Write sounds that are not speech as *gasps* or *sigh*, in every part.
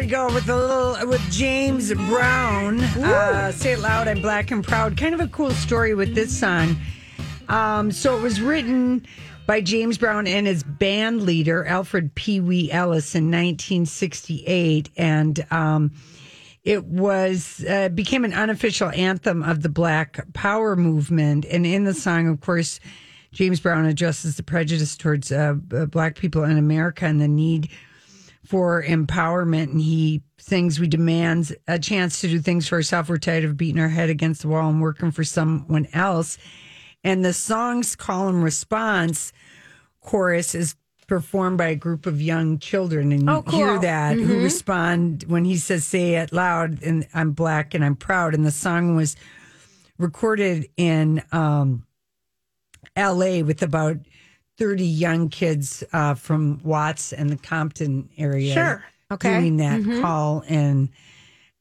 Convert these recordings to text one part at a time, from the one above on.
We go with a little with James Brown. Uh, Say it loud, I'm black and proud. Kind of a cool story with this song. Um, so it was written by James Brown and his band leader Alfred Pee Wee Ellis in 1968, and um, it was uh, became an unofficial anthem of the Black Power movement. And in the song, of course, James Brown addresses the prejudice towards uh, black people in America and the need for empowerment and he sings we demand a chance to do things for ourselves. We're tired of beating our head against the wall and working for someone else. And the song's call and response chorus is performed by a group of young children. And you Oh, cool. hear that who respond when he says say it loud and i'm black and i'm proud. And the song was recorded in um LA with about 30 young kids uh, from Watts and the Compton area. Sure. Okay. Doing that call and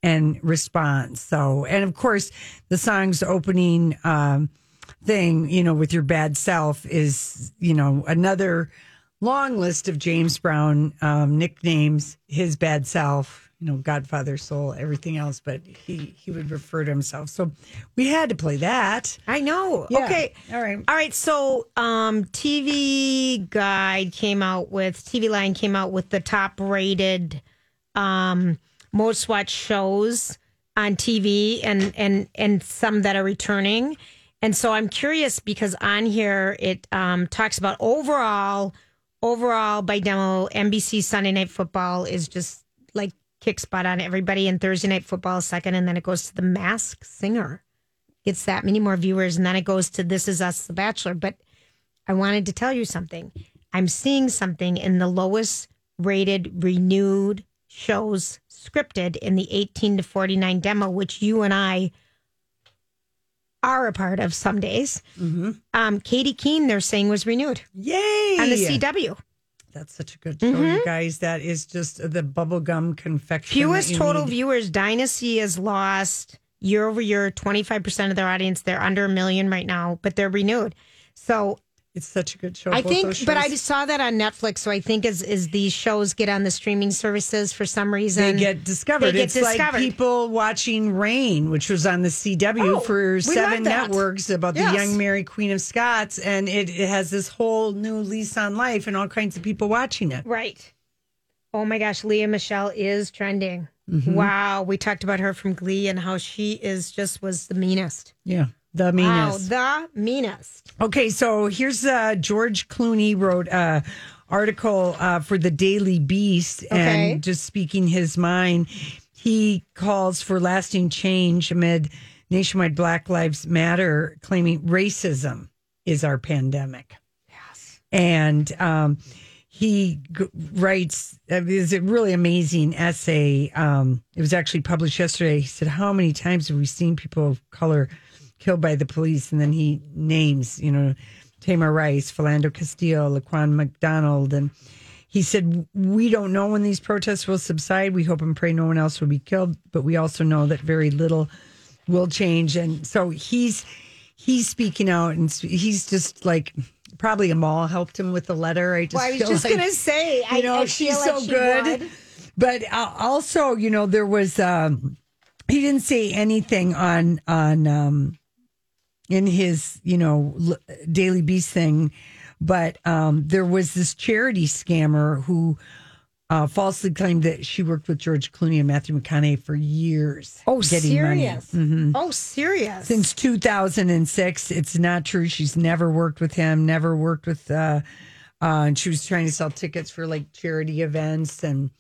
and response. So, and of course, the song's opening um, thing, you know, with your bad self is, you know, another long list of James Brown um, nicknames, his bad self, you know, Godfather Soul, everything else, but he, he would refer to himself. So we had to play that. I know. Yeah. Okay. All right. All right. So, um, TV Guide came out with TV Line came out with the top rated, um, most watched shows on TV and and and some that are returning. And so I'm curious because on here it um, talks about overall, overall by demo, NBC Sunday Night Football is just like kick spot on everybody, and Thursday Night Football second, and then it goes to The Mask Singer. Gets that many more viewers and then it goes to this is us the bachelor. But i wanted to tell you something. I'm seeing something in the lowest rated renewed shows scripted in the 18 to 49 demo which you and i are a part of some days. Um, Katy Keene they're saying was renewed Yay! on the cw That's such a good show, you mm-hmm. guys. That is just the bubblegum confection. fewest total need. viewers dynasty has lost year over year 25% of their audience they're under a million right now but they're renewed so It's such a good show. I think, but I saw that on Netflix. So I think as as these shows get on the streaming services for some reason, they get discovered. They get it's like discovered. people watching Reign, which was on the CW Oh, for seven networks about Yes. the young Mary Queen of Scots, and it, it has this whole new lease on life and all kinds of people watching it. right. Oh my gosh, Lea Michele is trending. Mm-hmm. Wow, we talked about her from Glee and how she is just was the meanest. Yeah, the meanest. Wow, the meanest. Okay, so here's uh, George Clooney wrote a article uh, for the Daily Beast, Okay. and just speaking his mind, he calls for lasting change amid nationwide Black Lives Matter, claiming racism is our pandemic. Yes, and um, he g- writes uh, is a really amazing essay. Um, it was actually published yesterday. He said, "How many times have we seen people of color killed by the police?" And then he names, you know, Tamir Rice, Philando Castillo, Laquan McDonald, and he said, "We don't know when these protests will subside. We hope and pray no one else will be killed, but we also know that very little will change." And so he's he's speaking out, and he's just like. Probably Amal helped him with the letter. I just Well, I was just like- gonna say, I, you know, I she's feel so she good. would. But uh, also, you know, there was um he didn't say anything on on um in his, you know, Daily Beast thing, but um there was this charity scammer who uh, falsely claimed that she worked with George Clooney and Matthew McConaughey for years. Oh, getting money. serious? Oh, serious? Since 2006, it's not true. She's never worked with him, never worked with, uh, uh, and she was trying to sell tickets for like charity events. And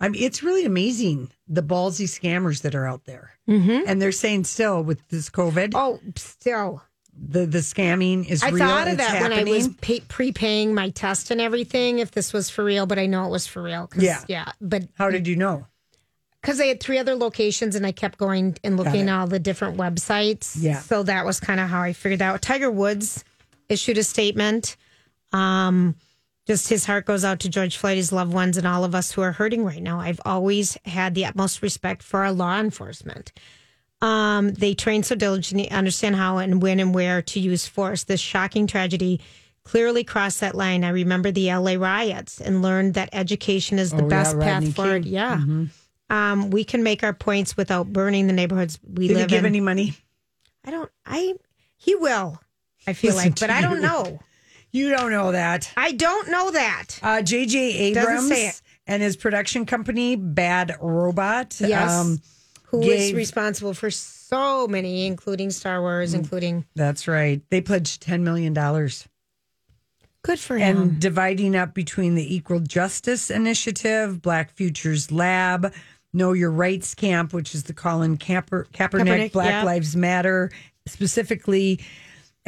I mean, it's really amazing the ballsy scammers that are out there, mm-hmm. and they're saying still with this COVID, Oh, still. the the scamming is I real. thought of it's that when I was pay- prepaying my test and everything, if this was for real, but I know it was for real. Yeah. Yeah. But How did you know? because I had three other locations and I kept going and looking at all the different websites. Yeah. So that was kind of how I figured out. Tiger Woods issued a statement. Um, just his heart goes out to George Floyd, his loved ones, and all of us who are hurting right now. I've always had the utmost respect for our law enforcement. Um, they train so diligently, understand how and when and where to use force. This shocking tragedy clearly crossed that line. I remember the LA riots and learned that education is the Oh, yeah, best path forward. King. Mm-hmm. Yeah. Um, we can make our points without burning the neighborhoods we Did he live give in. any money? I don't. I he will. I feel Listen like, but to I don't know. You don't know that. I don't know that. Uh, J.J. Abrams and his production company, Bad Robot. Yes. Um, Who is gave- responsible for so many, including Star Wars, Mm. including that's right. They pledged $10 million. good for him. and dividing up between the Equal Justice Initiative, Black Futures Lab, Know Your Rights Camp, which is the Colin Kaeper, Kaepernick, Kaepernick, Black yeah. Lives Matter, specifically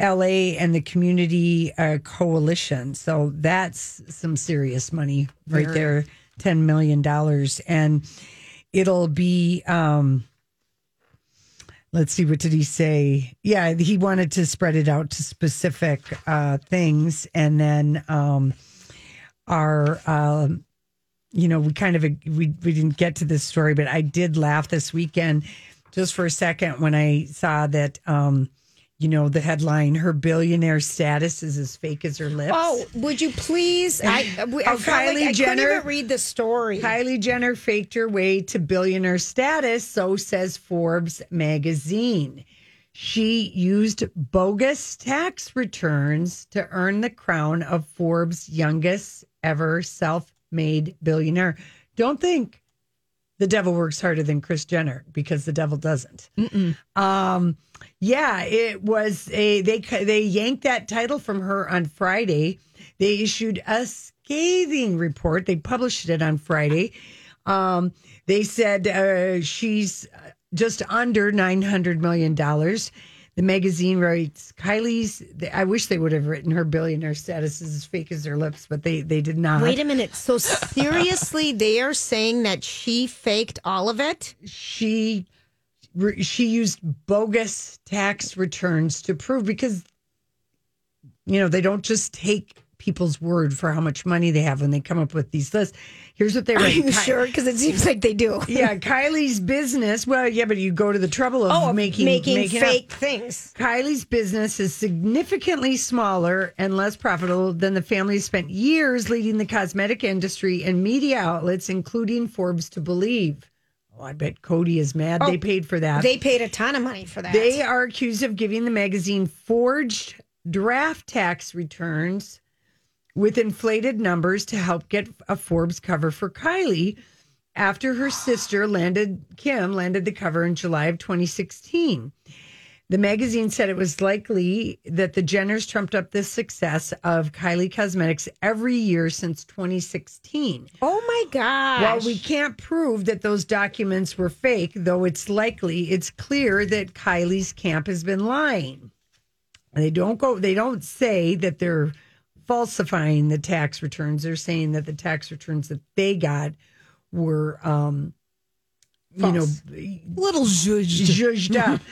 LA and the Community uh, Coalition. So that's some serious money right there, $10 million. And it'll be. Um, let's see what did he say yeah he wanted to spread it out to specific uh things and then um our um you know we kind of we we didn't get to this story but i did laugh this weekend just for a second when i saw that um you know the headline her billionaire status is as fake as her lips oh, would you please? I, *laughs* uh, we- I Oh, felt like Kylie I Jenner? couldn't even read the story. Kylie Jenner faked her way to billionaire status, so says Forbes magazine. She used bogus tax returns to earn the crown of Forbes' youngest ever self made billionaire. Don't think the devil works harder than Kris Jenner because the devil doesn't. Um, yeah, it was a they they yanked that title from her on Friday. They issued a scathing report. They published it on Friday. Um, they said uh, she's just under nine hundred million dollars. The magazine writes Kylie's. I wish they would have written her billionaire status is as fake as their lips, but they they did not. Wait a minute. So seriously, *laughs* they are saying that she faked all of it? she she used bogus tax returns to prove because you know they don't just take people's word for how much money they have when they come up with these lists. Here's what they Are write. you Ky- sure? Because it seems like they do. *laughs* Yeah, Kylie's business. Well, yeah, but you go to the trouble of Oh, making making, making up- fake things. Kylie's business is significantly smaller and less profitable than the family spent years leading the cosmetic industry and media outlets, including Forbes, to believe. Oh, I bet Coty is mad. they oh, paid for that. They paid a ton of money for that. They are accused of giving the magazine forged draft tax returns with inflated numbers to help get a Forbes cover for Kylie after her sister landed Kim landed the cover in July of 2016. The magazine said it was likely that the Jenners trumped up the success of Kylie Cosmetics every year since 2016. oh my gosh. While we can't prove that those documents were fake, though it's likely, it's clear that Kylie's camp has been lying. They don't go. They don't say that they're falsifying the tax returns. They're saying that the tax returns that they got were, um, you know, little zhuzhed. judged up. *laughs*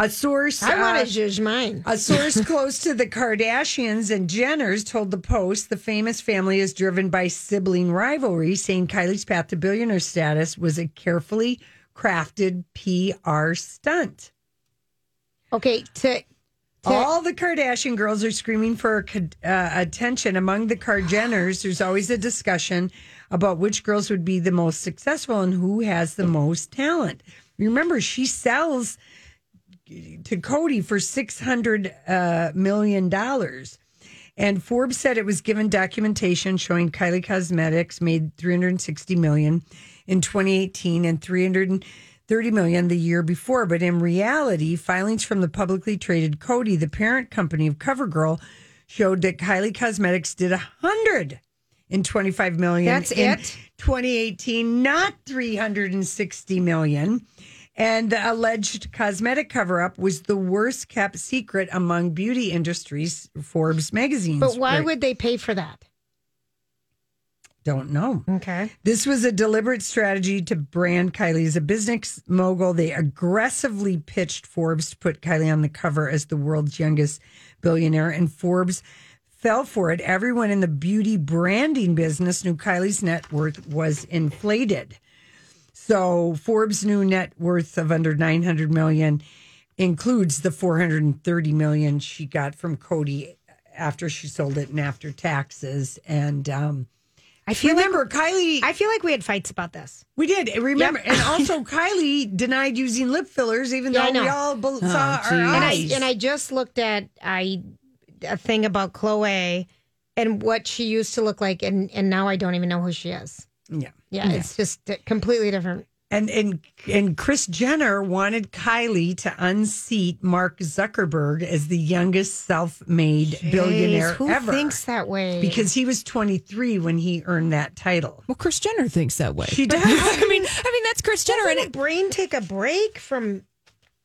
A source. I want uh, to judge mine. a source *laughs* close to the Kardashians and Jenners told the Post the famous family is driven by sibling rivalry, saying Kylie's path to billionaire status was a carefully crafted PR stunt. Okay, to All the Kardashian girls are screaming for uh, attention. Among the Kardashians, there's always a discussion about which girls would be the most successful and who has the most talent. Remember, she sells to Coty for six hundred uh, million dollars. And Forbes said it was given documentation showing Kylie Cosmetics made 360 million in 2018 and 330 million the year before. But in reality, filings from the publicly traded Coty, the parent company of CoverGirl, showed that Kylie Cosmetics did a hundred in 25 million. That's in it? 2018, not 360 million. And the alleged cosmetic cover up was the worst kept secret among beauty industries, Forbes magazine. But why would they pay for that? Don't know. Okay. This was a deliberate strategy to brand Kylie as a business mogul. They aggressively pitched Forbes to put Kylie on the cover as the world's youngest billionaire, and Forbes fell for it. Everyone in the beauty branding business knew Kylie's net worth was inflated. So Forbes' new net worth of under 900 million includes the 430 million she got from Coty after she sold it and after taxes. And um, I feel remember like Kylie. I feel like we had fights about this. We did remember, and *laughs* also Kylie denied using lip fillers, even Yeah, though we know. all bo- oh, saw our geez. And I eyes. and I just looked at I a thing about Khloe and what she used to look like, and and now I don't even know who she is. yeah, Yeah, it's just completely different. And and and Kris Jenner wanted Kylie to unseat Mark Zuckerberg as the youngest self-made billionaire Jeez, who ever, thinks that way? because he was 23 when he earned that title. Well, Kris Jenner thinks that way. She does. *laughs* I mean, I mean that's Kris Jenner, and Doesn't it, brain take a break from?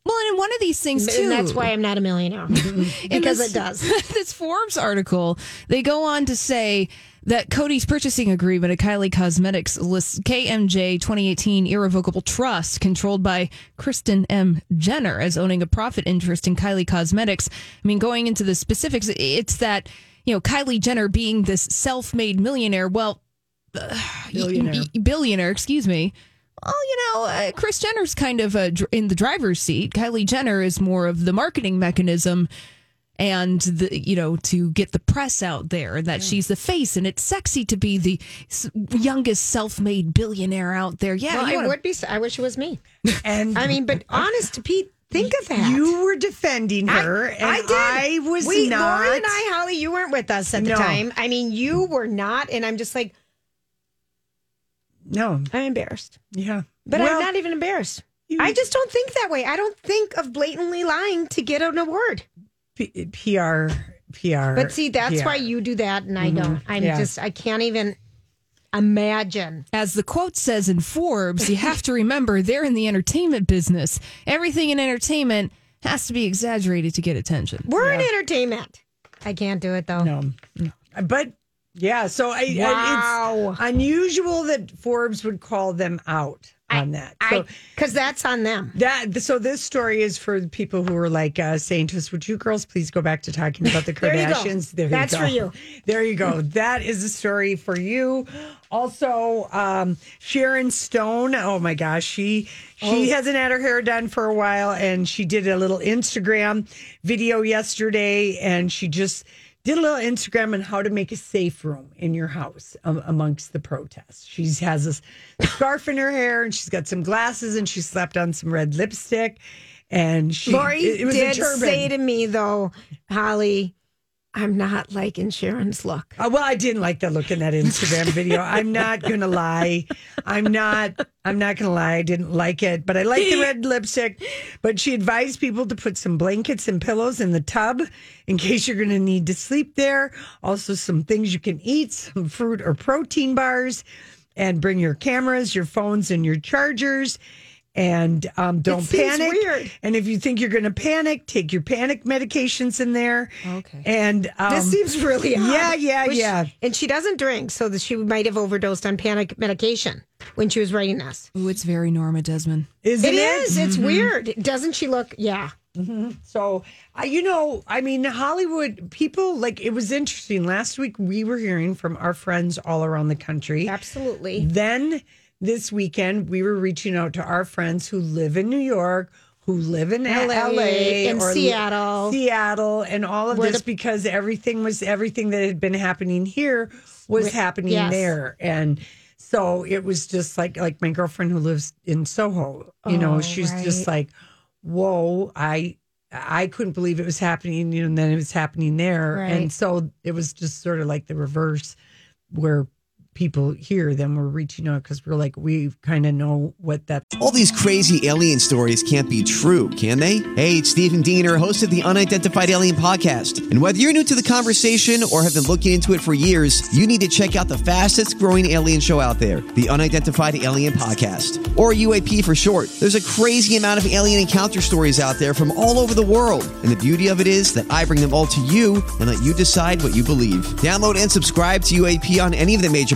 well, and in one of these things too. And that's why I'm not a millionaire *laughs* because this- it does. *laughs* this Forbes article, they go on to say that Coty's purchasing agreement at Kylie Cosmetics lists KMJ 2018 irrevocable trust controlled by Kristen M. Jenner as owning a profit interest in Kylie Cosmetics. I mean, going into the specifics, it's that, you know, Kylie Jenner being this self made millionaire, well, Billionaire. y- y- billionaire, excuse me. Well, you know, uh, Kris Jenner's kind of uh, in the driver's seat. Kylie Jenner is more of the marketing mechanism and the you know to get the press out there and that she's the face and it's sexy to be the youngest self-made billionaire out there. Yeah, Well, you I wanna- would be. I wish it was me. *laughs* And I mean, but honest to Pete, think of that. you were defending I- her, and I did. I was we, not. Lori and I, Holly, you weren't with us at the No. time. I mean, you were not, and I'm just like, no, I'm embarrassed, yeah, but Well, I'm not even embarrassed. you- I just don't think that way. I don't think of blatantly lying to get an award. P- PR, PR. But see, that's PR. why you do that, and I don't. Mm-hmm. I'm Yeah. just, I can't even imagine. as the quote says in Forbes, you have to remember they're in the entertainment business. Everything in entertainment has to be exaggerated to get attention. We're in entertainment. I can't do it though. No, but yeah. So I, I- Wow. it's unusual that Forbes would call them out on that. So Because that's on them. that so this story is for people who are like uh, saying to us, "Would you girls please go back to talking about the *laughs* There you go. Kardashians?" There That's go. for you. There you go. that is a story for you. Also, um, Sharon Stone. Oh my gosh, she she Oh. hasn't had her hair done for a while, and she did a little Instagram video yesterday, and she just did a little Instagram on how to make a safe room in your house um, amongst the protests. She has this scarf in her hair, and she's got some glasses, and she slapped on some red lipstick, and she Lori it, it did a say to me though, Holly, I'm not liking Sharon's look. Uh, well, I didn't like the look in that Instagram video. I'm not gonna lie. I'm not. I'm not gonna lie. I didn't like it, but I like the *laughs* red lipstick. But she advised people to put some blankets and pillows in the tub in case you're gonna need to sleep there. Also, some things you can eat, some fruit or protein bars, and bring your cameras, your phones, and your chargers. And um, don't panic. weird. And if you think you're going to panic, take your panic medications in there. Okay. And um, This seems really *laughs* odd. yeah, yeah, Which- yeah. And she doesn't drink, so that she might have overdosed on panic medication when she was writing this. Ooh, it's very Norma Desmond. Isn't It it? is. It's weird. Doesn't she look? Yeah. So, I you know, I mean, Hollywood people like it was interesting. Last week we were hearing from our friends all around the country. Absolutely. Then this weekend we were reaching out to our friends who live in New York, who live in LA, LA, in Seattle. Seattle, and all of Where this the- because everything was everything that had been happening here was happening yes. there, and so it was just like like my girlfriend who lives in Soho. You know, Oh, she's just like, whoa, I. I couldn't believe it was happening, you know, and then it was happening there. Right. And so it was just sort of like the reverse where people here, then we're reaching out because we're like, we kind of know what that. All these crazy alien stories can't be true, can they? Hey, it's Stephen Diener, host of the Unidentified Alien Podcast. And whether you're new to the conversation or have been looking into it for years, you need to check out the fastest growing alien show out there, the Unidentified Alien Podcast, or UAP for short. There's a crazy amount of alien encounter stories out there from all over the world. And the beauty of it is that I bring them all to you and let you decide what you believe. Download and subscribe to UAP on any of the major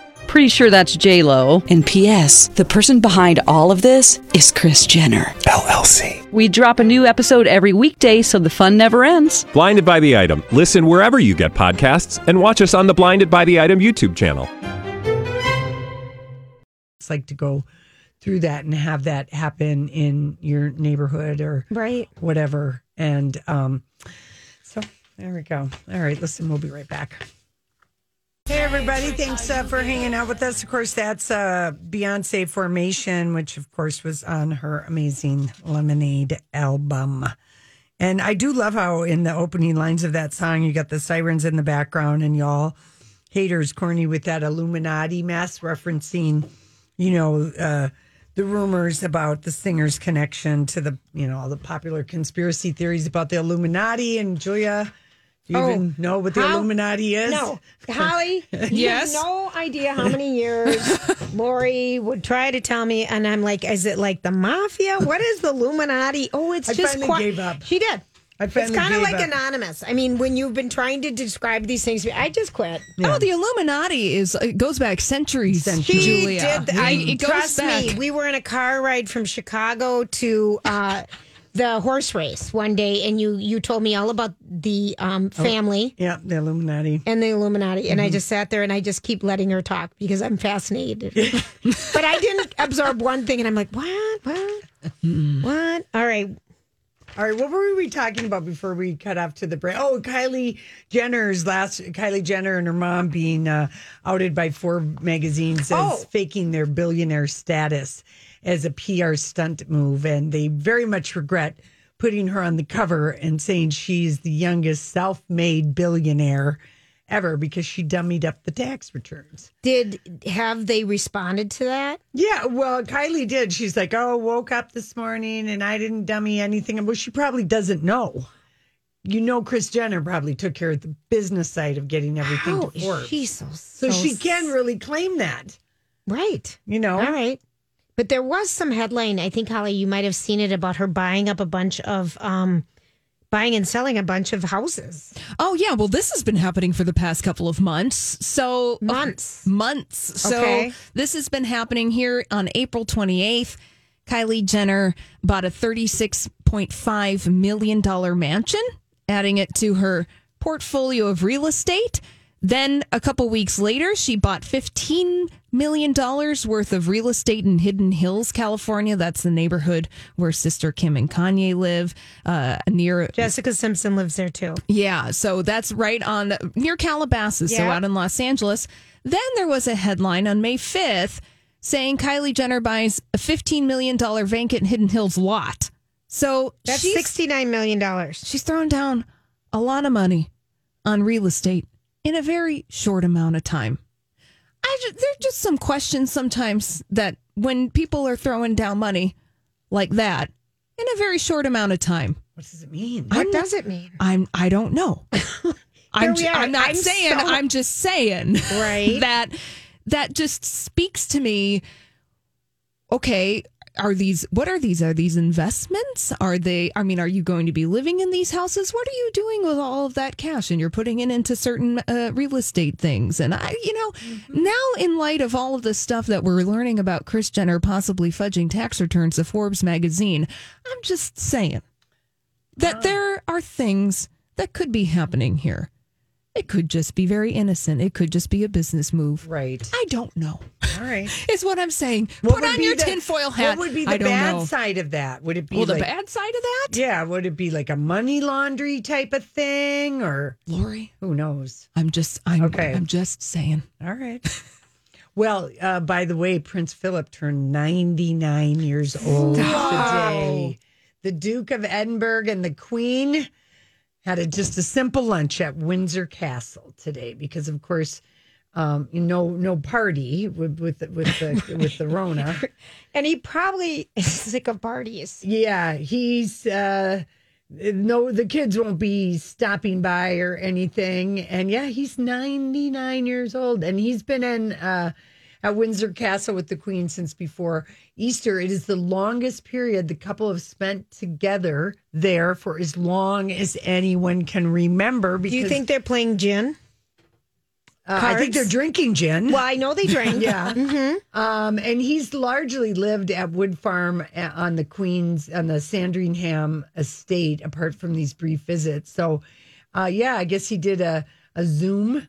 Pretty sure that's J Lo. And P.S. The person behind all of this is Kris Jenner LLC. We drop a new episode every weekday, so the fun never ends. Blinded by the item. Listen wherever you get podcasts, and watch us on the Blinded by the Item YouTube channel. It's like to go through that and have that happen in your neighborhood or Right. whatever. And um, so there we go. All right, listen, we'll be right back. Hey, everybody. Thanks uh, for hanging out with us. Of course, that's uh, Beyonce Formation, which, of course, was on her amazing Lemonade album. And I do love how in the opening lines of that song, you got the sirens in the background and y'all haters corny with that Illuminati mess referencing, you know, uh, the rumors about the singer's connection to the, you know, all the popular conspiracy theories about the Illuminati. And Julia, do you Oh, even know what the how- Illuminati is? No, *laughs* Holly. You Yes? have no idea how many years *laughs* Lori would try to tell me, and I'm like, is it like the mafia? What is the Illuminati? Oh, it's I just finally qua- gave up. She did. I It's kind of like up. anonymous. I mean, when you've been trying to describe these things, I just quit. Oh, the Illuminati is it goes back centuries, Centuries. She Julia. did. I it goes trust back. me. We were in a car ride from Chicago to uh, the horse race one day, and you you told me all about the um, Oh. family. Yeah, the Illuminati. and the Illuminati. And I Mm-hmm. just sat there and I just keep letting her talk because I'm fascinated. *laughs* but I didn't absorb one thing and I'm like, what? What? What? All right. All right, what were we talking about before we cut off to the break? Oh, Kylie Jenner's last Kylie Jenner and her mom being uh, outed by Forbes magazine as Oh. faking their billionaire status as a PR stunt move, and they very much regret putting her on the cover and saying she's the youngest self-made billionaire ever because she dummied up the tax returns. Did have they responded to that? Yeah, well, Kylie did. She's like, "Oh, woke up this morning and I didn't dummy anything." Well, she probably doesn't know. You know, Kris Jenner probably took care of the business side of getting everything How to is Forbes, she so, so she can really claim that. right. You know, All right. But there was some headline, I think, Holly, you might have seen it about her buying up a bunch of, um, buying and selling a bunch of houses. Oh yeah, well this has been happening for the past couple of months. So Months. months. So Okay. this has been happening here on April 28th. Kylie Jenner bought a 36.5 million dollar mansion, adding it to her portfolio of real estate. Then a couple weeks later, she bought 15 million dollars worth of real estate in Hidden Hills, California. That's the neighborhood where sister Kim and Kanye live, uh, near Jessica Simpson lives there too. yeah, so that's right on near Calabasas, so out in Los Angeles. Then there was a headline on May 5th saying Kylie Jenner buys a $15 million vacant Hidden Hills lot. So That's $69 million. she's thrown down a lot of money on real estate in a very short amount of time. I just, there's just some questions sometimes that when people are throwing down money like that in a very short amount of time, what does it mean? What I'm- does it mean? I'm I don't know. *laughs* I'm, we ju- are. I'm not I'm saying so- I'm just saying Right. *laughs* that that just speaks to me okay are these what are these? Are these investments? Are they i mean are you going to be living in these houses? What are you doing with all of that cash? And you're putting it into certain uh, real estate things. And i you know now in light of all of the stuff that we're learning about kris jenner possibly fudging tax returns to forbes magazine i'm just saying that there are things that could be happening here It could just be very innocent. It could just be a business move. Right. I don't know. All right. *laughs* Is what I'm saying. What Put on your the- tinfoil hat. What would be the bad know. side of that? Would it be Well, the bad side of that, Yeah, would it be like a money laundry type of thing, or Lori. who knows? I'm just. I'm. Okay. I'm just saying. All right. Well, uh, by the way, Prince Philip turned 99 years old today. The Duke of Edinburgh and the Queen had a, just a simple lunch at Windsor Castle today because, of course, um, know, no party with with the, with the *laughs* with the Rona. And he probably is sick of parties. Yeah, he's uh no the kids won't be stopping by or anything. And yeah, he's 99 years old and he's been in uh at Windsor Castle with the Queen since before Easter. It is the longest period the couple have spent together there for as long as anyone can remember. Because Do you think they're playing gin? uh, I think they're drinking gin. Well, I know they drank. *laughs* Yeah. *laughs* Mm-hmm. Um, and he's largely lived at Wood Farm uh, on the Queen's on the Sandringham estate, apart from these brief visits. So, uh, yeah, I guess he did a a Zoom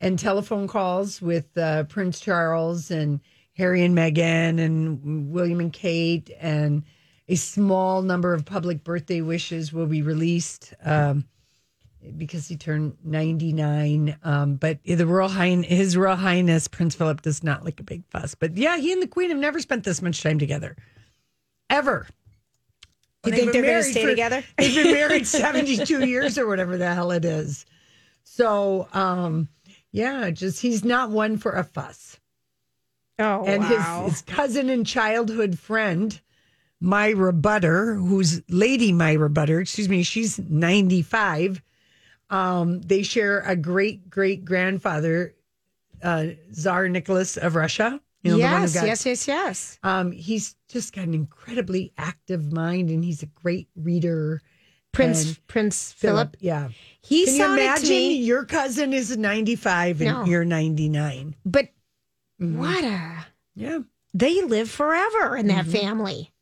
and telephone calls with uh, Prince Charles and Harry and Meghan and William and Kate, and a small number of public birthday wishes will be released. Um, because he turned 99. Um, but the Royal High, His Royal Highness Prince Philip does not like a big fuss. But yeah, he and the Queen have never spent this much time together, ever. You think they're going to stay for- together? *laughs* They've been married 72 years or whatever the hell it is. So, um, yeah, just he's not one for a fuss. Oh, and wow. his, his cousin and childhood friend, Myra Butter, who's Lady Myra Butter, excuse me, she's 95. Um, they share a great great grandfather, uh, Tsar Nicholas of Russia. You know, the one who yes, got- yes, yes, yes. Um, he's just got an incredibly active mind and he's a great reader. Prince And Prince Philip, Philip. yeah. He Can you imagine to me, your cousin is 95 and No. you're 99? but Mhm. what a Yeah. they live forever in that Mm-hmm. family.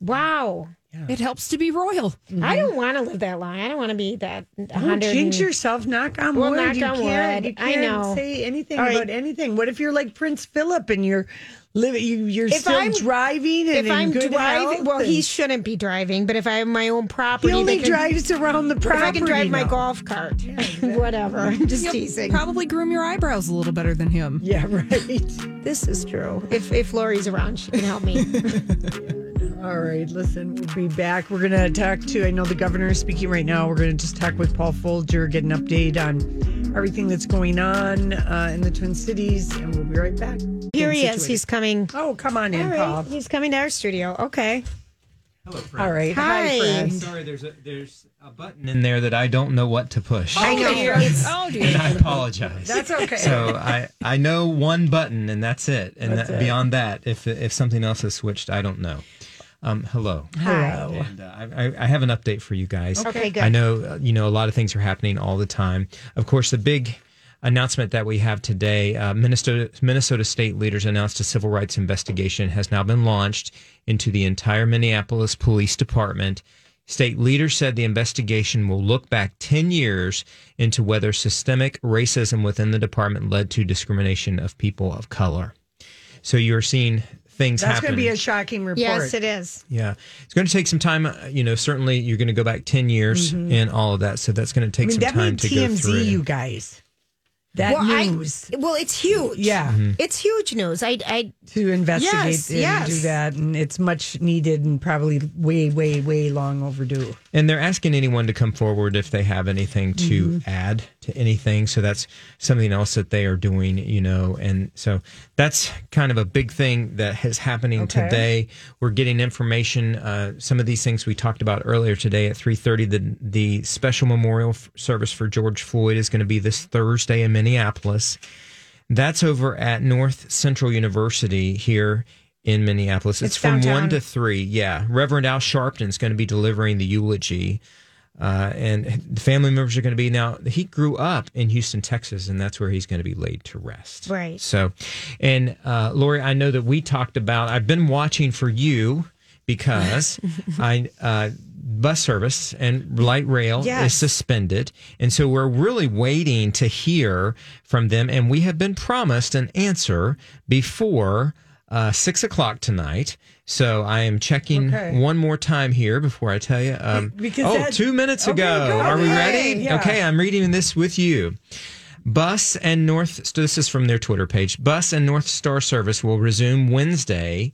Wow. It helps to be royal. I don't want to live that long. I don't want to be that Don't 100. jinx and- yourself. Knock on Well, wood. knock you on can't, wood. You I can't know. say anything All right. about anything. What if you're like Prince Philip and you're living? You, you're If still I'm- driving and if in I'm good driving, health well, he shouldn't be driving. But if I have my own property, he only they can- drives around the If property. I can drive my golf cart, *laughs* whatever. I'm just You'll teasing. Probably groom your eyebrows a little better than him. Yeah, *laughs* right. This is true. If if Lori's around, she can help me. *laughs* All right, listen, we'll be back. We're going to talk to, I know the governor is speaking right now. We're going to just talk with Paul Folger, get an update on everything that's going on uh, in the Twin Cities, and we'll be right back. Here he is. He's coming. Oh, come on in, All right, Paul. he's coming to our studio. Okay. Hello, friend. All right. Hi. Hi, friend. Sorry, there's a there's a button in there that I don't know what to push. I know. It's- Oh and. I apologize. That's okay. So I I know one button and that's it. And That's that, it. beyond that, if if something else is switched, I don't know. Um, hello. Hello. And uh, I, I- I have an update for you guys. Okay, good. I know uh, you know a lot of things are happening all the time. Of course, the big announcement that we have today, uh, Minnesota Minnesota state leaders announced a civil rights investigation has now been launched into the entire Minneapolis Police Department. State leaders said the investigation will look back 10 years into whether systemic racism within the department led to discrimination of people of color. So you're seeing things That's happen. going to be a shocking report. Yes, it is. Yeah, it's going to take some time. uh, You know, certainly you're going to go back ten years and all of that, so that's going to take Mm-hmm. I mean, some time made to go through. TMZ, you guys. That well, I- news. well, it's huge. yeah. Mm-hmm. It's huge news. I, I, To investigate Yes, and yes. do that. And it's much needed and probably way, way, way long overdue. And they're asking anyone to come forward if they have anything to Mm-hmm. add to anything. So that's something else that they are doing, you know. And so that's kind of a big thing that is happening Okay. today. We're getting information. Uh, some of these things we talked about earlier today at three thirty. The the special memorial f- service for George Floyd is going to be this Thursday in Minneapolis. That's over at North Central University here in Minneapolis. It's, It's from downtown. one to three. Yeah, Reverend Al Sharpton is going to be delivering the eulogy. Uh, and the family members are going to be now. He grew up in Houston, Texas, and that's where he's going to be laid to rest. Right. So, and uh, Lori, I know that we talked about. I've been watching for you because *laughs* I uh, bus service and light rail is suspended, and so we're really waiting to hear from them. And we have been promised an answer before uh, six o'clock tonight. So I am checking Okay. one more time here before I tell you. Um, Because oh, two minutes Okay, ago. go Are we ready? Yeah. Okay, I'm reading this with you. Bus and North, so this is from their Twitter page. Bus and North Star service will resume Wednesday,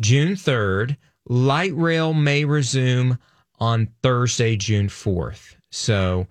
June 3rd. Light rail may resume on Thursday, June 4th. So,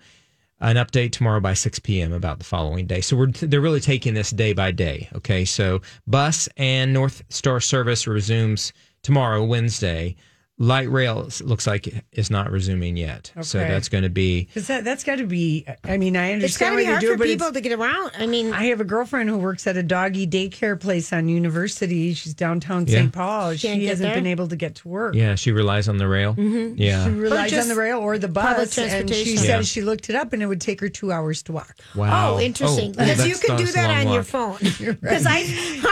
an update tomorrow by 6 p.m. about the following day. So, we're, they're really taking this day by day. Okay. So, bus and North Star service resumes tomorrow, Wednesday. Light rail looks like is not resuming yet. So, that's going to be that, that's got to be, I mean, I understand. It's got to be hard do for people to get around. I mean, I have a girlfriend who works at a doggy daycare place on University. She's downtown Yeah. St. Paul. Can't she hasn't there? been able to get to work. Yeah, she relies on the rail. Mm-hmm. Yeah. She relies on the rail or the public bus, and she transportation. said she looked it up, and it would take her two hours to walk. Wow. Oh, interesting. Oh, Because you can do that long on your phone. *laughs* *laughs* Because I,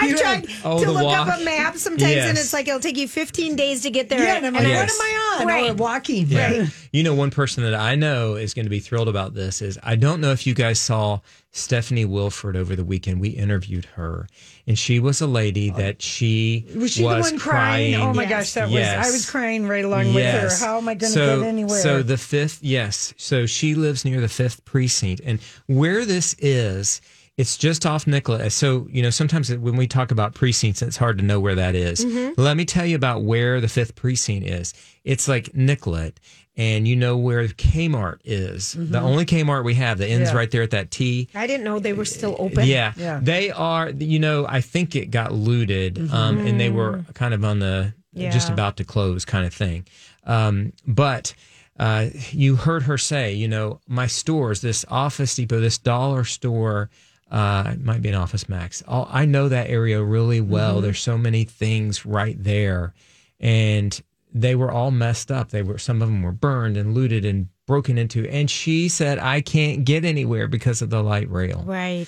I've tried have- Oh, to look walk? up a map sometimes, and it's like it'll take you 15 days to get there. Yeah, Oh, and I'm Yes. what am I on? Right. Oh, walking. Yeah. You know, one person that I know is going to be thrilled about this is I don't know if you guys saw Stephanie Wilford over the weekend. We interviewed her, and she was a lady oh. that she Was she the one crying? Oh my Yes. gosh, that Yes. was I was crying right along Yes. with her. How am I going to So- get anywhere? So the fifth, yes. So she lives near the fifth precinct, and where this is, it's just off Nicollet. So you know, sometimes when we talk about precincts, it's hard to know where that is. Mm-hmm. Let me tell you about where the fifth precinct is. It's like Nicollet. And you know where Kmart is. The only Kmart we have that ends Mm-hmm. Yeah. right there at that T. I didn't know they were still open. Yeah. Yeah. They are, you know, I think it got looted um, and they were kind of on the just about to close kind of thing. Um, but uh, you heard her say, you know, my stores, this Office Depot, this dollar store, uh, it might be an Office Max. All, I know that area really well. There's so many things right there. And they were all messed up. They were, some of them were burned and looted and broken into. And she said, I can't get anywhere because of the light rail. Right.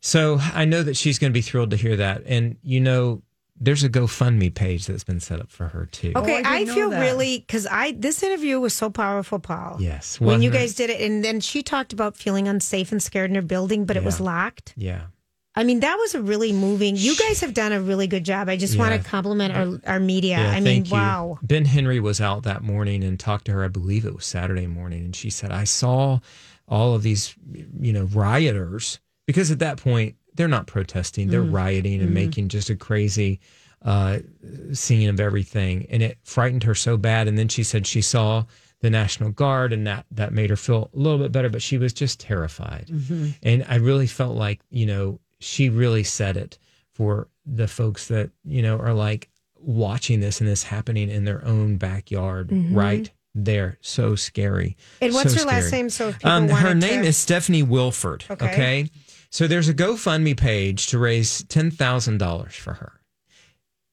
So I know that she's going to be thrilled to hear that. And, you know, there's a GoFundMe page that's been set up for her too. Okay, Oh, I I, feel that. really because I this interview was so powerful, Paul. Yes. When you guys did it, and then she talked about feeling unsafe and scared in her building, but it was locked. Yeah. I mean, that was a really moving. You guys have done a really good job. I just want to compliment our, our media. Yeah, I mean, thank you. wow. Ben Henry was out that morning and talked to her. I believe it was Saturday morning, and she said, "I saw all of these, you know, rioters because at that point they're not protesting; they're Mm-hmm. rioting and making just a crazy uh, scene of everything, and it frightened her so bad. And then she said she saw." The National Guard, and that that made her feel a little bit better, but she was just terrified. Mm-hmm. And I really felt like, you know, she really said it for the folks that, you know, are like watching this and this happening in their own backyard right there. So scary. Mm-hmm. And what's So her last name? So Um, her name to- is Stephanie Wilford. Okay. Okay. So there's a GoFundMe page to raise $10,000 for her.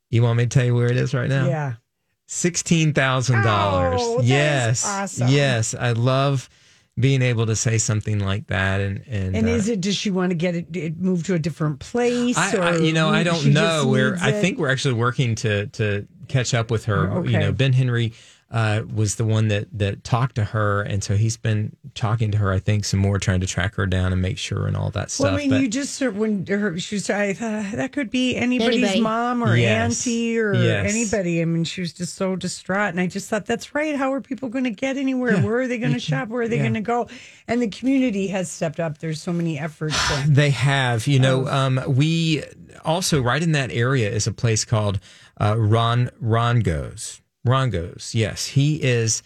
You want me to tell you where it is right now? yeah. Sixteen thousand dollars. Oh, yes, awesome. yes. I love being able to say something like that, and and, And uh, is it? Does she want to get it, it moved to a different place? I, or I, you know, I don't know. We're I think we're actually working to to catch up with her. Okay. You know, Ben Henry uh, was the one that that talked to her, and so he's been talking to her. I think some more, trying to track her down and make sure and all that stuff. Well, I mean, but- you just heard when her, she was, I thought that could be anybody's Anybody. mom or Yes. auntie or Yes. anybody. I mean, she was just so distraught, and I just thought, that's right. How are people going to get anywhere? Where are they going to shop? Where are they yeah. going to go? And the community has stepped up. There's so many efforts. to- *sighs* They have, you know, um, we also right in that area is a place called uh, Ron Rongo's. Rongo's, yes, he is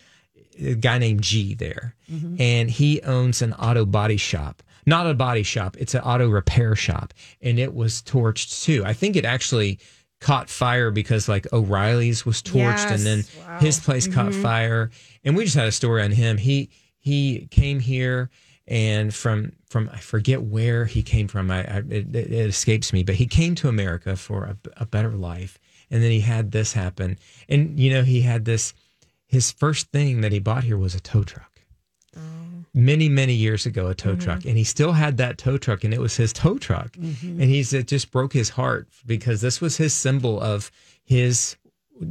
a guy named G there, mm-hmm. and he owns an auto body shop. Not a body shop; it's an auto repair shop, and it was torched too. I think it actually caught fire because like O'Reilly's was torched, and then wow. his place caught mm-hmm. fire. And we just had a story on him. He he came here and from from I forget where he came from. I, I it, it escapes me, but he came to America for a, a better life, and then he had this happen. And you know, he had this. His first thing that he bought here was a tow truck. Oh. Many many years ago, a tow mm-hmm. truck, and he still had that tow truck, and it was his tow truck, mm-hmm. and he's it just broke his heart because this was his symbol of his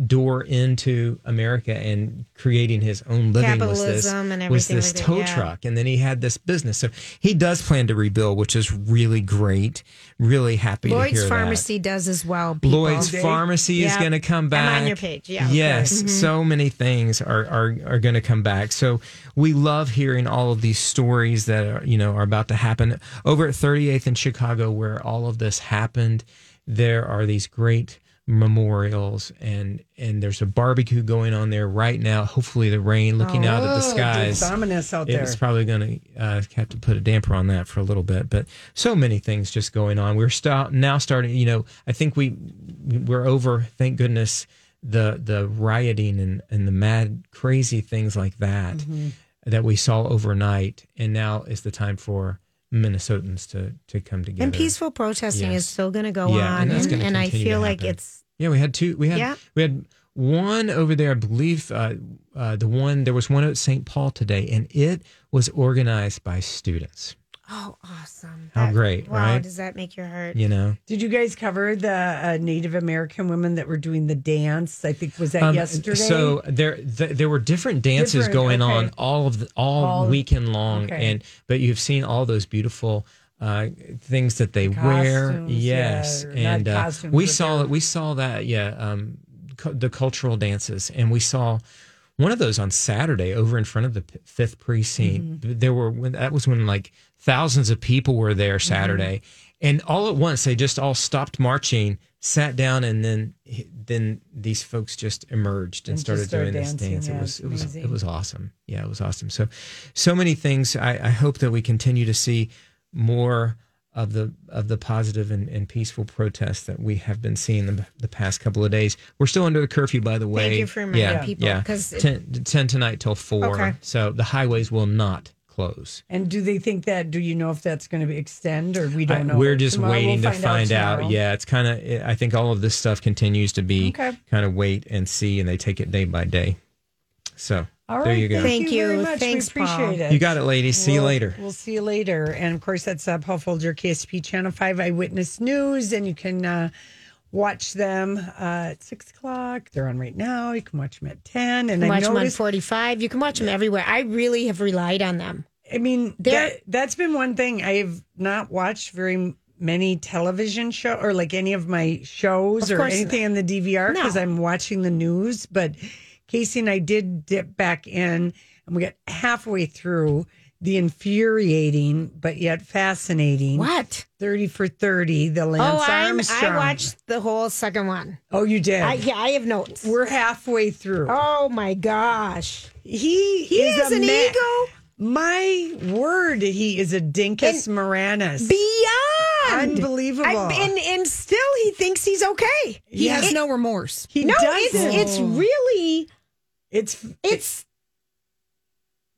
door into America and creating his own living was this Capitalism and was this like that, tow yeah. truck, and then he had this business. So he does plan to rebuild, which is really great. Really happy to Lloyd's hear that. Pharmacy does as well. People. Lloyd's Pharmacy is going to come I'm back. on your page, yeah, Yes, course. Mhm. so many things are are, are going to come back. So we love hearing all of these stories that are you know are about to happen over at 38th in Chicago, where all of this happened. There are these great memorials and and there's a barbecue going on there right now hopefully the rain looking out at the Oh, skies it's ominous out there. it's probably going to uh, have to put a damper on that for a little bit, but so many things just going on. We're st- now starting. You know, I think we we're over. Thank goodness the the rioting and and the mad crazy things like that Mm-hmm. that we saw overnight, and now is the time for Minnesotans to to come together. And peaceful protesting Yes. is still going to go Yeah, on, and and, and I feel like it's Yeah, we had two. We had Yeah. we had one over there. I believe uh, uh, the one there was one at St. Paul today, and it was organized by students. Oh awesome. How great, wow, right? Does that make your heart? You know, Did you guys cover the uh, Native American women that were doing the dance? I think was that Um, yesterday. So there, th- there were different dances Different, going okay. on all of the, all, All- weekend long, okay. and but you've seen all those beautiful uh, things that they wear. Yes, yeah, and uh, we saw they're- we saw that. Yeah, um, cu- the cultural dances, and we saw. One of those on Saturday over in front of the Fifth Precinct. Mm-hmm. There were when that was when like thousands of people were there Mm-hmm. Saturday, and all at once they just all stopped marching, sat down, and then then these folks just emerged and, And started started doing this dancing. dance. Yeah, it was it was amazing. it was awesome. Yeah, it was awesome. So so many things. I, I hope that we continue to see more of the of the positive and, and peaceful protests that we have been seeing the, the past couple of days. We're still under the curfew, by the way. Thank you for reminding yeah, people, Yeah, 'cause it- 10, 10 tonight till four. Okay. So the highways will not close. and do they think that? Do you know if that's going to be extend or we don't I- know? We're just Tomorrow waiting we'll to find out. tomorrow. Yeah, it's kind of. I think all of this stuff continues to be Okay. kind of wait and see, and they take it day by day. So All right. there you go. Thank, Thank you very much. Thanks, we appreciate Paul. it. You got it, ladies. See you We'll- later. We'll see you later. And of course, that's uh, Paul Folger, KSTP Channel 5 Eyewitness News. And you can uh, watch them uh, at 6 o'clock. They're on right now. You can watch them at 10. And You can I watch them on 45. You can watch them everywhere. I really have relied on them. I mean, that, that's been one thing. I've not watched very many television show or like any of my shows Of or course anything on the DVR because No. I'm watching the news. But Casey and I did dip back in and we got halfway through the infuriating but yet fascinating What? 30 for 30, the Lance oh, I'm, Armstrong. I watched the whole second one. Oh, you did? I, yeah, I have notes. We're halfway through. Oh my gosh. He, He is has a an ma- ego. My word, he is a dinkus moranis. Beyond. Unbelievable. I- and, and still he thinks he's okay. He Yeah. has no remorse. he no, doesn't. it's, it's really, it's it's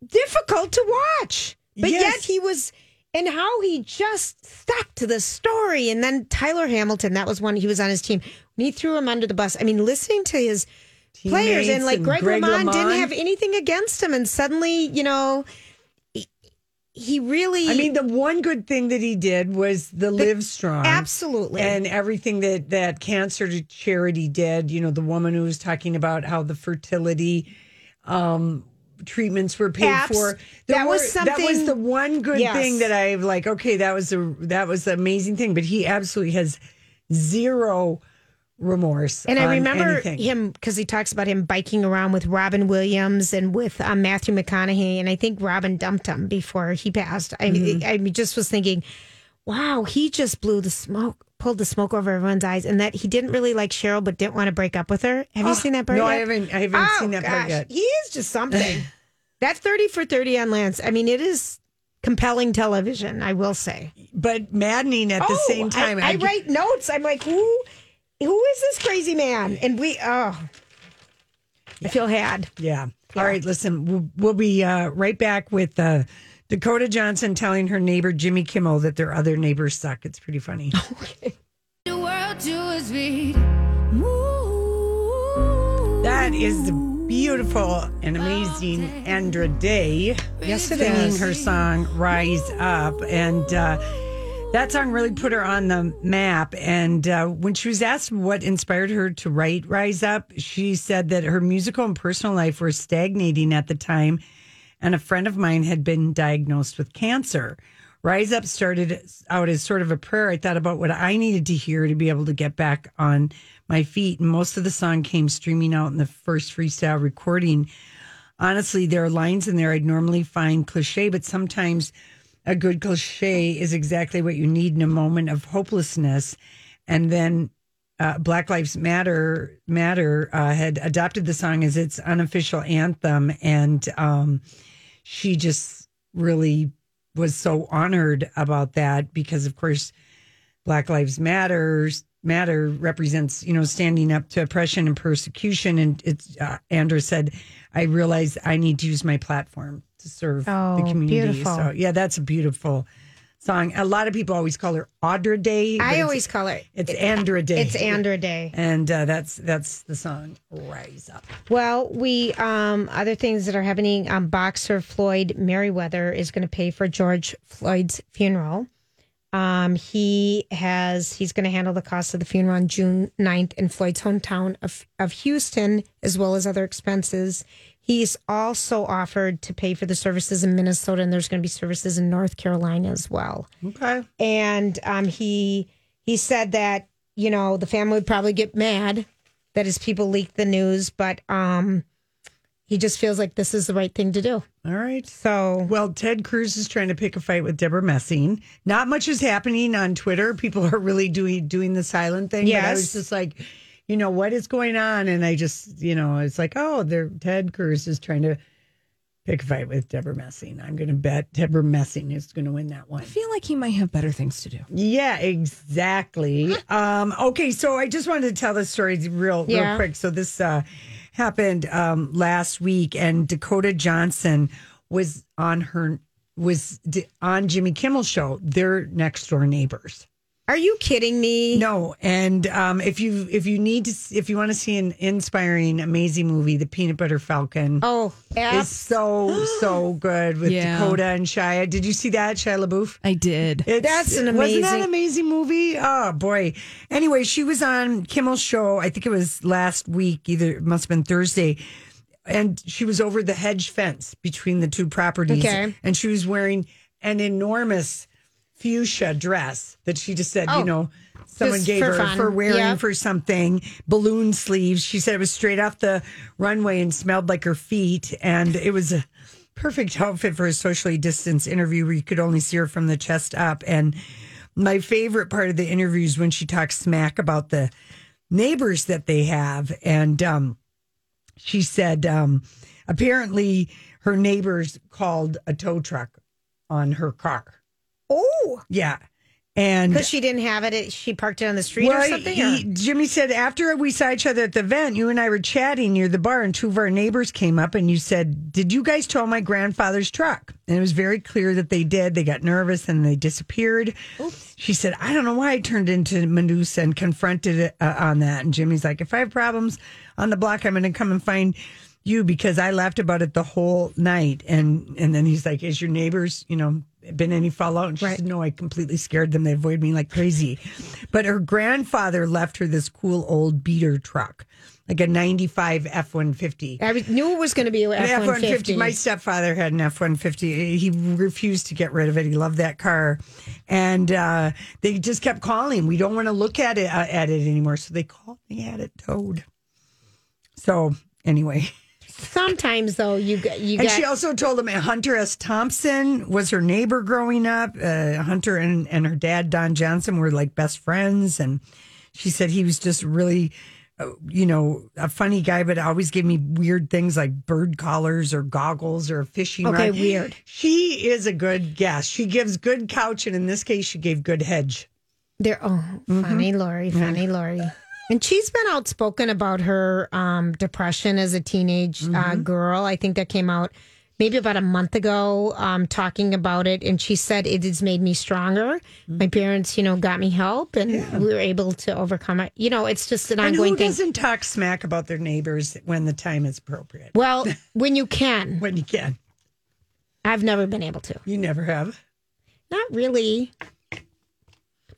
difficult to watch. But Yes. yet he was, and how he just stuck to the story. And then Tyler Hamilton, that was one he was on his team. When he threw him under the bus, I mean, listening to his players and like and Greg, Greg didn't have anything against him. And suddenly, you know, he really, I mean, the one good thing that he did was the, Live Strong. absolutely. And everything that that cancer charity did, you know, the woman who was talking about how the fertility um treatments were paid Abs- for. that was something. That was the one good Yes. thing that I've like, okay, that was a that was the amazing thing. But he absolutely has zero remorse. And I remember anything. him because he talks about him biking around with Robin Williams and with um, Matthew McConaughey, and I think Robin dumped him before he passed. I, Mm-hmm. I just was thinking, wow, he just blew the smoke, pulled the smoke over everyone's eyes, and that he didn't really like Cheryl, but didn't want to break up with her. Have you seen that part? Oh, no, yet? I haven't- I haven't Oh, seen that part yet. He is just something. *laughs* that thirty for thirty on Lance. I mean, it is compelling television. I will say. but maddening at the Oh, same time. I, I get- write notes. I'm like, who, who is this crazy man? And we, oh, I feel had. Yeah. All right. Listen, we'll, we'll be uh, right back with uh, Dakota Johnson telling her neighbor Jimmy Kimmel that their other neighbors suck. It's pretty funny. *laughs* That is the beautiful and amazing Andra Day Yes, it singing is. her song "Rise Up," and uh, That song really put her on the map. And uh, when she was asked what inspired her to write Rise Up, she said that her musical and personal life were stagnating at the time. And a friend of mine had been diagnosed with cancer. Rise Up started out as sort of a prayer. I thought about what I needed to hear to be able to get back on my feet. And most of the song came streaming out in the first freestyle recording. Honestly, there are lines in there I'd normally find cliche, but sometimes a good cliche is exactly what you need in a moment of hopelessness. And then uh, Black Lives Matter Matter uh, had adopted the song as its unofficial anthem, and um, she just really was so honored about that because, of course, Black Lives Matters Matter represents you know standing up to oppression and persecution. And it's uh, Andra said, I realize I need to use my platform to serve Oh, the community. beautiful. So yeah, that's a beautiful song. A lot of people always call her Audra Day. I always call her. it's Andra Day. It's Andra Day. and uh, that's that's the song "Rise Up." Well, we um other things that are happening. Um, boxer Floyd Mayweather is going to pay for George Floyd's funeral. Um, he has he's going to handle the cost of the funeral on June 9th in Floyd's hometown of of Houston, as well as other expenses. He's also offered to pay for the services in Minnesota, and there's going to be services in North Carolina as well Okay. and um, he he said that you know the family would probably get mad that his people leaked the news, but um, he just feels like this is the right thing to do. All right. So Well, Ted Cruz is trying to pick a fight with Debra Messing. Not much is happening on Twitter. People are really doing doing the silent thing. But I Yes. was just like, you know, what is going on? And I just, you know, it's like, oh, they're Ted Cruz is trying to pick a fight with Debra Messing. I'm going to bet Debra Messing is going to win that one. I feel like he might have better things to do. Yeah, exactly. Um, okay, so I just wanted to tell this story real, real quick. So this uh, happened um, last week, and Dakota Johnson was on her was on Jimmy Kimmel's show. They're next door neighbors. Are you kidding me? No, and um, if you if you need to if you want to see an inspiring, amazing movie, The Peanut Butter Falcon. Oh, abs- so so *gasps* good with Yeah. Dakota and Shia. Did you see that Shia LaBeouf? I did. It's, That's an Wasn't that amazing- an amazing movie? Oh boy. Anyway, she was on Kimmel's show. I think it was last week. Either it must have been Thursday, and she was over the hedge fence between the two properties. Okay. and she was wearing an enormous fuchsia dress that she just said, Oh, you know. Someone gave for her fun. for wearing Yep. for something balloon sleeves. She said it was straight off the runway and smelled like her feet, and it was a perfect outfit for a socially distanced interview where you could only see her from the chest up. And my favorite part of the interview is when she talks smack about the neighbors that they have. And um, she said um, apparently her neighbors called a tow truck on her car. Oh, Yeah. And because she didn't have it. it- She parked it on the street or something. or- Jimmy said after we saw each other at the event, you and I were chatting near the bar, and two of our neighbors came up, and you said, "Did you guys tow my grandfather's truck?" And it was very clear that they did. They got nervous and they disappeared. She said, "I don't know why I turned into Medusa and confronted it, uh, on that." And Jimmy's like, "If I have problems on the block, I'm going to come and find." You because I laughed about it the whole night, and and then he's like, "Is your neighbors, you know, been any fallout?" And she said, "No, I completely scared them. They avoid me like crazy." But her grandfather left her this cool old beater truck, like a '95 F one fifty. I knew it was going to be an F F one one fifty. fifty. My stepfather had an F one fifty. He refused to get rid of it. He loved that car, and uh, they just kept calling. We don't want to look at it uh, at it anymore. So they called me, at it towed. So anyway, Sometimes though, you got you and got. she also told him Hunter S. Thompson was her neighbor growing up. Uh, Hunter and, and her dad Don Johnson were like best friends, and she said he was just really. uh, You know, a funny guy, but always gave me weird things like bird collars or goggles or a fishing Okay, rod. weird. She is a good guest. She gives good couch, and in this case, she gave good hedge. There, oh, funny Lori, funny Lori. And she's been outspoken about her um, depression as a teenage uh, girl. I think that came out maybe about a month ago, um, talking about it. And she said, It has made me stronger. My parents, you know, got me help and we were able to overcome it. You know, it's just an And ongoing who thing. doesn't talk smack about their neighbors when the time is appropriate? Well, *laughs* when you can, When you can. I've never been able to. You never have. Not really.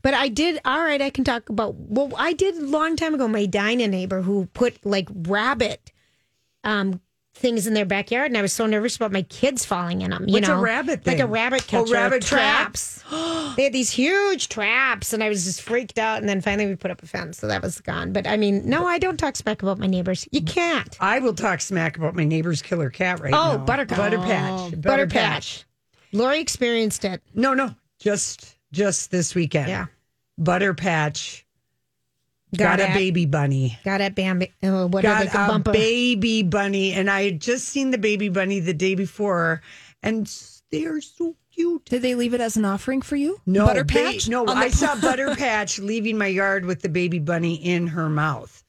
But I did. All right, I can talk about. Well, I did a long time ago. My Dinah neighbor who put like rabbit um, things in their backyard, and I was so nervous about my kids falling in them. You What's a know, rabbit Like a thing? rabbit Oh, rabbit traps. *gasps* they had these huge traps, and I was just freaked out. And then finally, we put up a fence, so that was gone. But I mean, no, I don't talk smack about my neighbors. You can't. I will talk smack about my neighbor's killer cat right now. Oh, Buttercup. Butter Patch. Oh, Butter Patch. Lori experienced it. No, no, just just this weekend. Yeah. Butter Patch Got got, a at- baby bunny. Got at Bambi. Oh, what got a bumper. baby bunny, and I had just seen the baby bunny the day before, and they are so cute. Did they leave it as an offering for you? No, Butter ba- no, the I saw *laughs* Butter Patch leaving my yard with the baby bunny in her mouth,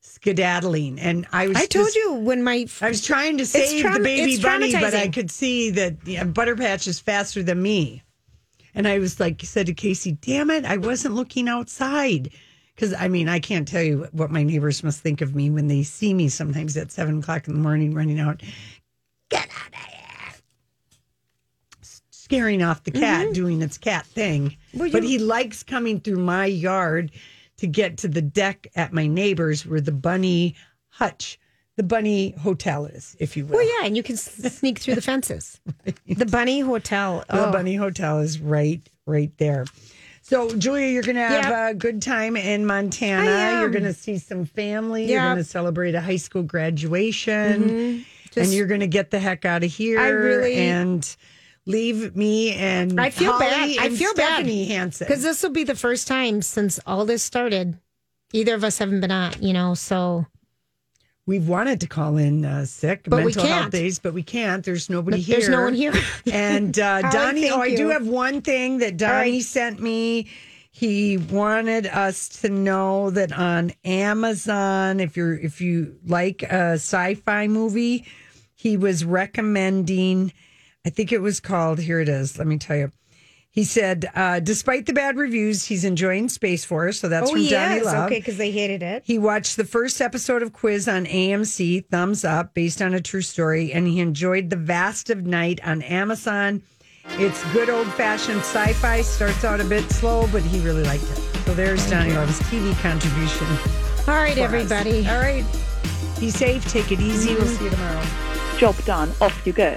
skedaddling, and I was. I told just- you when my I was trying to save the baby bunny, but I could see that yeah, Butter Patch is faster than me. And I was like, said to Casey, damn it, I wasn't looking outside. Because I mean, I can't tell you what my neighbors must think of me when they see me sometimes at seven o'clock in the morning running out. Get out of here. Scaring off the cat doing its cat thing. Mm-hmm. But he likes coming through my yard to get to the deck at my neighbor's where the bunny hutch, the bunny hotel is, if you will. Well, yeah, and you can sneak through the fences. *laughs* The Bunny Hotel. The Oh. Bunny Hotel is right, right there. So, Julia, you're going to have Yep. a good time in Montana. You're going to see some family. You're going to celebrate a high school graduation, mm-hmm. and Just- you're going to get the heck out of here. I really- and leave me and I feel Holly bad. I and feel Stephanie bad Hansen because this will be the first time since all this started. Either of us haven't been on, you know. So We've wanted to call in uh, sick But mental health days, but we can't. There's nobody But here. there's no one here. *laughs* And uh, *laughs* Donnie, oh, I do have one thing that Donnie right. sent me. He wanted us to know that on Amazon, if you're if you like a sci-fi movie, he was recommending. I think it was called. Here it is. Let me tell you. He said, uh, despite the bad reviews, he's enjoying Space Force. So that's oh from Donnie yes, Love. okay, because they hated it. He watched the first episode of Quiz on AMC, thumbs up, based on a true story, and he enjoyed The Vast of Night on Amazon. It's good old fashioned sci fi, starts out a bit slow, but he really liked it. So there's Donnie Love's TV contribution. All right, for us. everybody. All right. Be safe, take it easy. We'll see you tomorrow. Job done. Off you go.